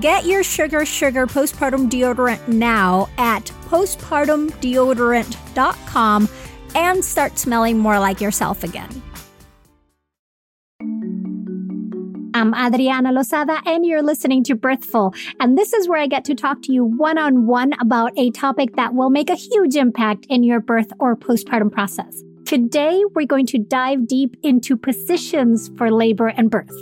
Get your Sugar Sugar postpartum deodorant now at postpartumdeodorant.com and start smelling more like yourself again. I'm Adriana Lozada, and you're listening to Birthful. And this is where I get to talk to you one on one about a topic that will make a huge impact in your birth or postpartum process. Today, we're going to dive deep into positions for labor and birth.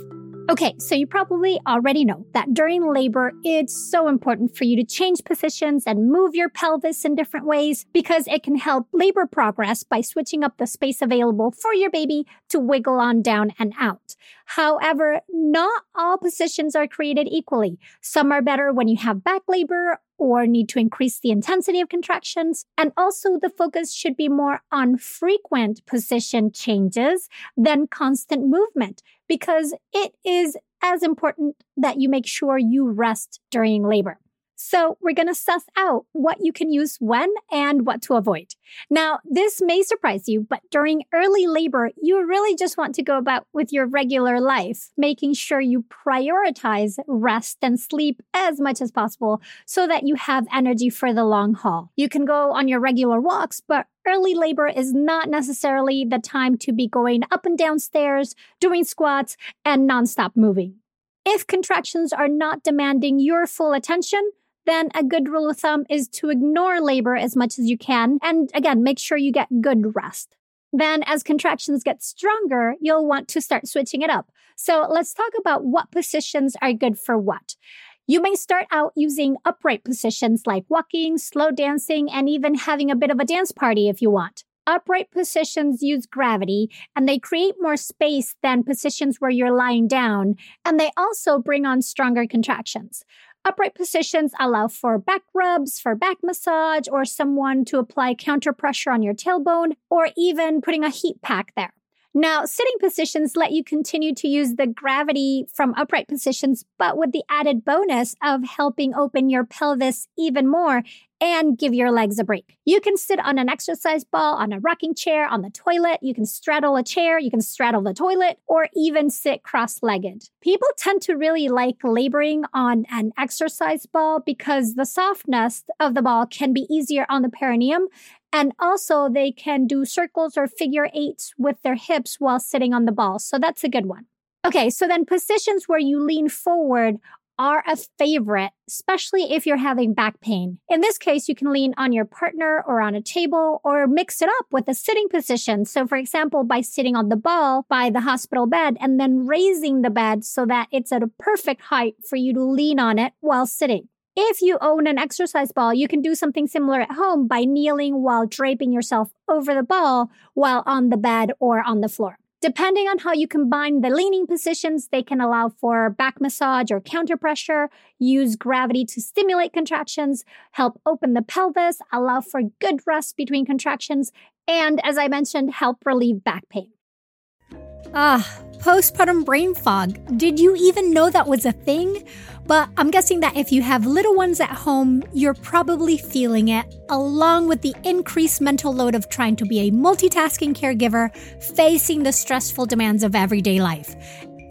Okay, so you probably already know that during labor, it's so important for you to change positions and move your pelvis in different ways because it can help labor progress by switching up the space available for your baby to wiggle on down and out. However, not all positions are created equally. Some are better when you have back labor or need to increase the intensity of contractions. And also the focus should be more on frequent position changes than constant movement because it is as important that you make sure you rest during labor. So we're going to suss out what you can use when and what to avoid. Now, this may surprise you, but during early labor, you really just want to go about with your regular life, making sure you prioritize rest and sleep as much as possible so that you have energy for the long haul. You can go on your regular walks, but early labor is not necessarily the time to be going up and down stairs, doing squats, and nonstop moving. If contractions are not demanding your full attention, then a good rule of thumb is to ignore labor as much as you can. And again, make sure you get good rest. Then as contractions get stronger, you'll want to start switching it up. So let's talk about what positions are good for what. You may start out using upright positions like walking, slow dancing, and even having a bit of a dance party if you want. Upright positions use gravity and they create more space than positions where you're lying down, and they also bring on stronger contractions. Upright positions allow for back rubs, for back massage, or someone to apply counter pressure on your tailbone, or even putting a heat pack there. Now, sitting positions let you continue to use the gravity from upright positions, but with the added bonus of helping open your pelvis even more and give your legs a break. You can sit on an exercise ball, on a rocking chair, on the toilet. You can straddle a chair, you can straddle the toilet, or even sit cross legged. People tend to really like laboring on an exercise ball because the softness of the ball can be easier on the perineum. And also, they can do circles or figure eights with their hips while sitting on the ball. So that's a good one. Okay, so then positions where you lean forward are a favorite, especially if you're having back pain. In this case, you can lean on your partner or on a table or mix it up with a sitting position. So, for example, by sitting on the ball by the hospital bed and then raising the bed so that it's at a perfect height for you to lean on it while sitting. If you own an exercise ball, you can do something similar at home by kneeling while draping yourself over the ball while on the bed or on the floor. Depending on how you combine the leaning positions, they can allow for back massage or counter pressure, use gravity to stimulate contractions, help open the pelvis, allow for good rest between contractions, and as I mentioned, help relieve back pain. Ah, postpartum brain fog. Did you even know that was a thing? But I'm guessing that if you have little ones at home, you're probably feeling it, along with the increased mental load of trying to be a multitasking caregiver, facing the stressful demands of everyday life.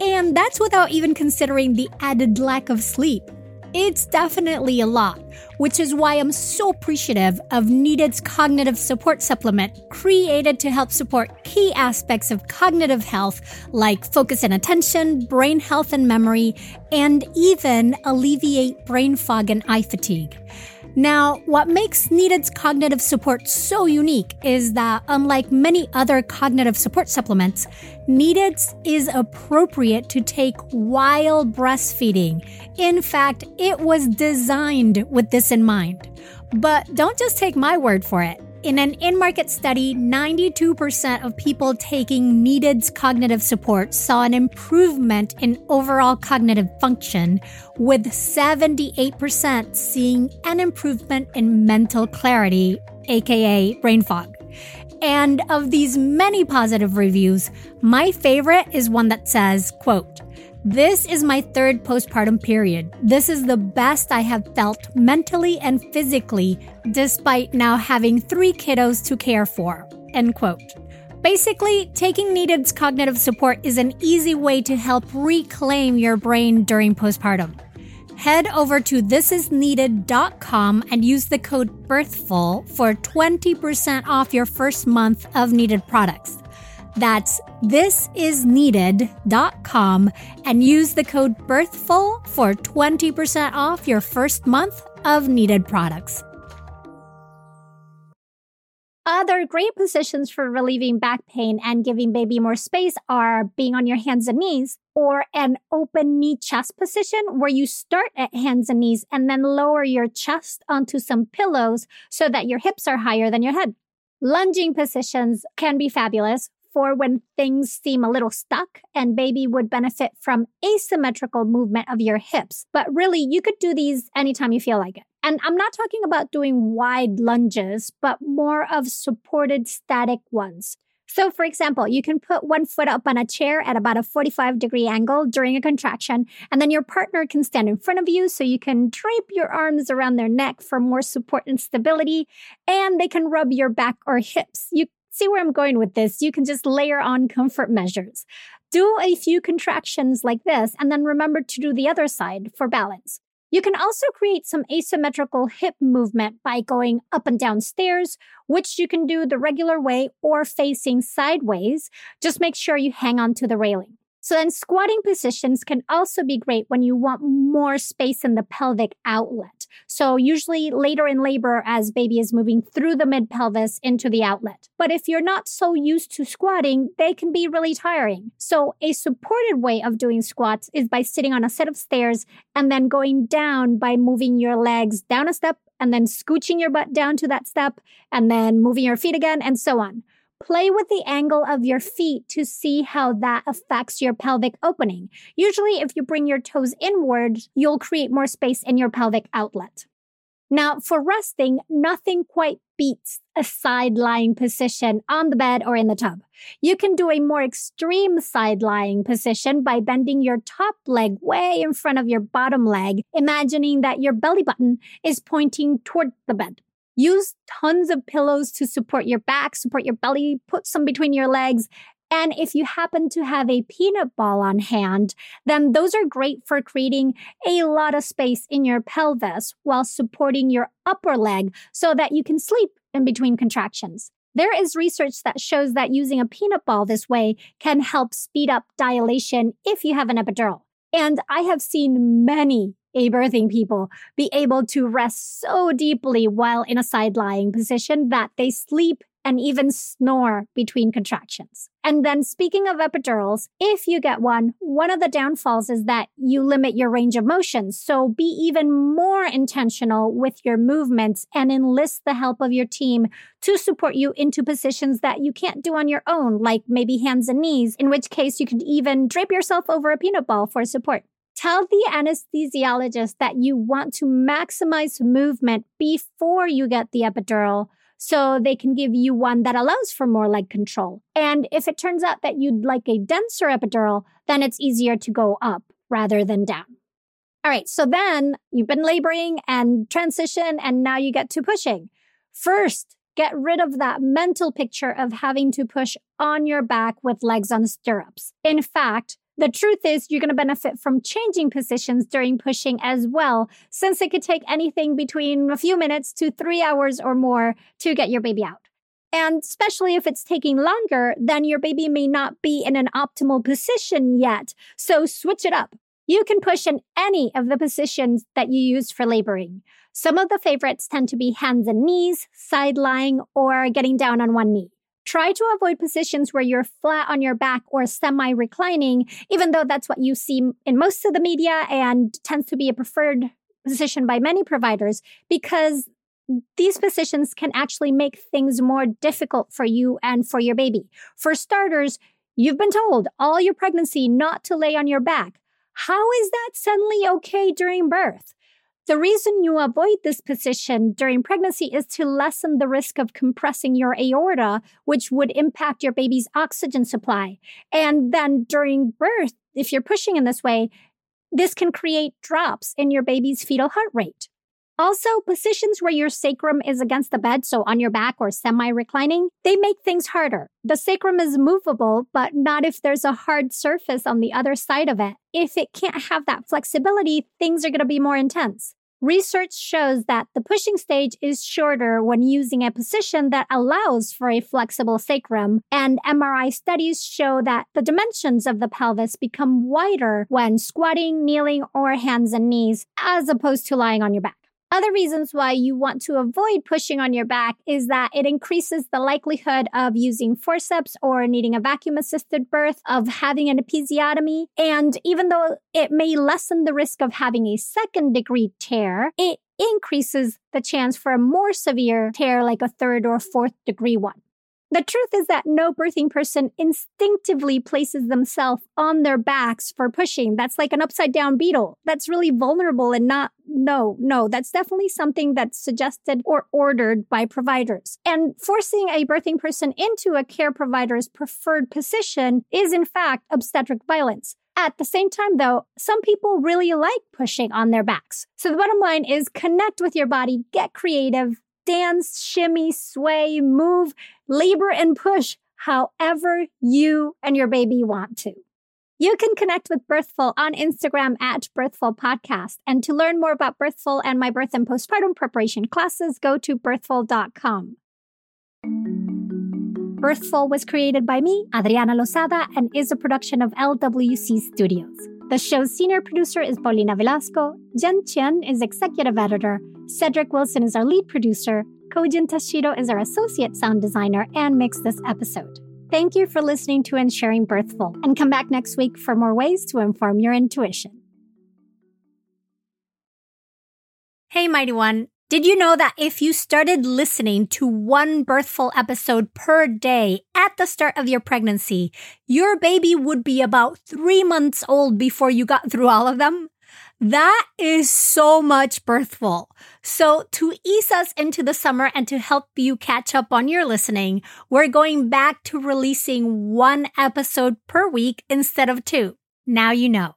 And that's without even considering the added lack of sleep. It's definitely a lot, which is why I'm so appreciative of Needed's cognitive support supplement created to help support key aspects of cognitive health like focus and attention, brain health and memory, and even alleviate brain fog and eye fatigue. Now, what makes Needed's cognitive support so unique is that, unlike many other cognitive support supplements, Needed's is appropriate to take while breastfeeding. In fact, it was designed with this in mind. But don't just take my word for it. In an in market study, 92% of people taking Needed's cognitive support saw an improvement in overall cognitive function, with 78% seeing an improvement in mental clarity, aka brain fog. And of these many positive reviews, my favorite is one that says, quote, this is my third postpartum period. This is the best I have felt mentally and physically, despite now having three kiddos to care for. End quote. Basically, taking Needed's cognitive support is an easy way to help reclaim your brain during postpartum. Head over to thisisneeded.com and use the code BIRTHFUL for 20% off your first month of Needed products. That's thisisneeded.com and use the code BIRTHFUL for 20% off your first month of Needed products. Other great positions for relieving back pain and giving baby more space are being on your hands and knees or an open knee chest position where you start at hands and knees and then lower your chest onto some pillows so that your hips are higher than your head. Lunging positions can be fabulous for when things seem a little stuck and baby would benefit from asymmetrical movement of your hips. But really, you could do these anytime you feel like it. And I'm not talking about doing wide lunges, but more of supported static ones. So, for example, you can put one foot up on a chair at about a 45 degree angle during a contraction, and then your partner can stand in front of you so you can drape your arms around their neck for more support and stability, and they can rub your back or hips. You see where I'm going with this, you can just layer on comfort measures. Do a few contractions like this, and then remember to do the other side for balance. You can also create some asymmetrical hip movement by going up and down stairs, which you can do the regular way or facing sideways. Just make sure you hang on to the railing. So then squatting positions can also be great when you want more space in the pelvic outlet. So usually later in labor as baby is moving through the mid pelvis into the outlet. But if you're not so used to squatting, they can be really tiring. So a supported way of doing squats is by sitting on a set of stairs and then going down by moving your legs down a step and then scooching your butt down to that step and then moving your feet again and so on. Play with the angle of your feet to see how that affects your pelvic opening. Usually, if you bring your toes inward, you'll create more space in your pelvic outlet. Now, for resting, nothing quite beats a side lying position on the bed or in the tub. You can do a more extreme side lying position by bending your top leg way in front of your bottom leg, imagining that your belly button is pointing toward the bed. Use tons of pillows to support your back, support your belly, put some between your legs. And if you happen to have a peanut ball on hand, then those are great for creating a lot of space in your pelvis while supporting your upper leg so that you can sleep in between contractions. There is research that shows that using a peanut ball this way can help speed up dilation if you have an epidural. And I have seen many a birthing people be able to rest so deeply while in a side lying position that they sleep and even snore between contractions. And then speaking of epidurals, if you get one, one of the downfalls is that you limit your range of motion. So be even more intentional with your movements and enlist the help of your team to support you into positions that you can't do on your own, like maybe hands and knees, in which case you could even drape yourself over a peanut ball for support. Tell the anesthesiologist that you want to maximize movement before you get the epidural so they can give you one that allows for more leg control. And if it turns out that you'd like a denser epidural, then it's easier to go up rather than down. All right. So then you've been laboring and transition and now you get to pushing. First, get rid of that mental picture of having to push on your back with legs on stirrups. In fact, the truth is, you're going to benefit from changing positions during pushing as well, since it could take anything between a few minutes to three hours or more to get your baby out. And especially if it's taking longer, then your baby may not be in an optimal position yet. So switch it up. You can push in any of the positions that you use for laboring. Some of the favorites tend to be hands and knees, side lying, or getting down on one knee. Try to avoid positions where you're flat on your back or semi reclining, even though that's what you see in most of the media and tends to be a preferred position by many providers because these positions can actually make things more difficult for you and for your baby. For starters, you've been told all your pregnancy not to lay on your back. How is that suddenly okay during birth? The reason you avoid this position during pregnancy is to lessen the risk of compressing your aorta, which would impact your baby's oxygen supply. And then during birth, if you're pushing in this way, this can create drops in your baby's fetal heart rate. Also, positions where your sacrum is against the bed, so on your back or semi reclining, they make things harder. The sacrum is movable, but not if there's a hard surface on the other side of it. If it can't have that flexibility, things are going to be more intense. Research shows that the pushing stage is shorter when using a position that allows for a flexible sacrum, and MRI studies show that the dimensions of the pelvis become wider when squatting, kneeling, or hands and knees, as opposed to lying on your back. Other reasons why you want to avoid pushing on your back is that it increases the likelihood of using forceps or needing a vacuum assisted birth, of having an episiotomy. And even though it may lessen the risk of having a second degree tear, it increases the chance for a more severe tear like a third or fourth degree one. The truth is that no birthing person instinctively places themselves on their backs for pushing. That's like an upside down beetle. That's really vulnerable and not, no, no, that's definitely something that's suggested or ordered by providers. And forcing a birthing person into a care provider's preferred position is in fact obstetric violence. At the same time, though, some people really like pushing on their backs. So the bottom line is connect with your body, get creative, dance, shimmy, sway, move, labor, and push however you and your baby want to. You can connect with Birthful on Instagram at Birthful Podcast. And to learn more about Birthful and my birth and postpartum preparation classes, go to birthful.com. Birthful was created by me, Adriana Lozada, and is a production of LWC Studios. The show's senior producer is Paulina Velasco. Jen Chen is executive editor. Cedric Wilson is our lead producer. Kojin Tashiro is our associate sound designer and mixed this episode. Thank you for listening to and sharing Birthful, and come back next week for more ways to inform your intuition. Hey, Mighty One. Did you know that if you started listening to one birthful episode per day at the start of your pregnancy, your baby would be about three months old before you got through all of them? That is so much birthful. So to ease us into the summer and to help you catch up on your listening, we're going back to releasing one episode per week instead of two. Now you know.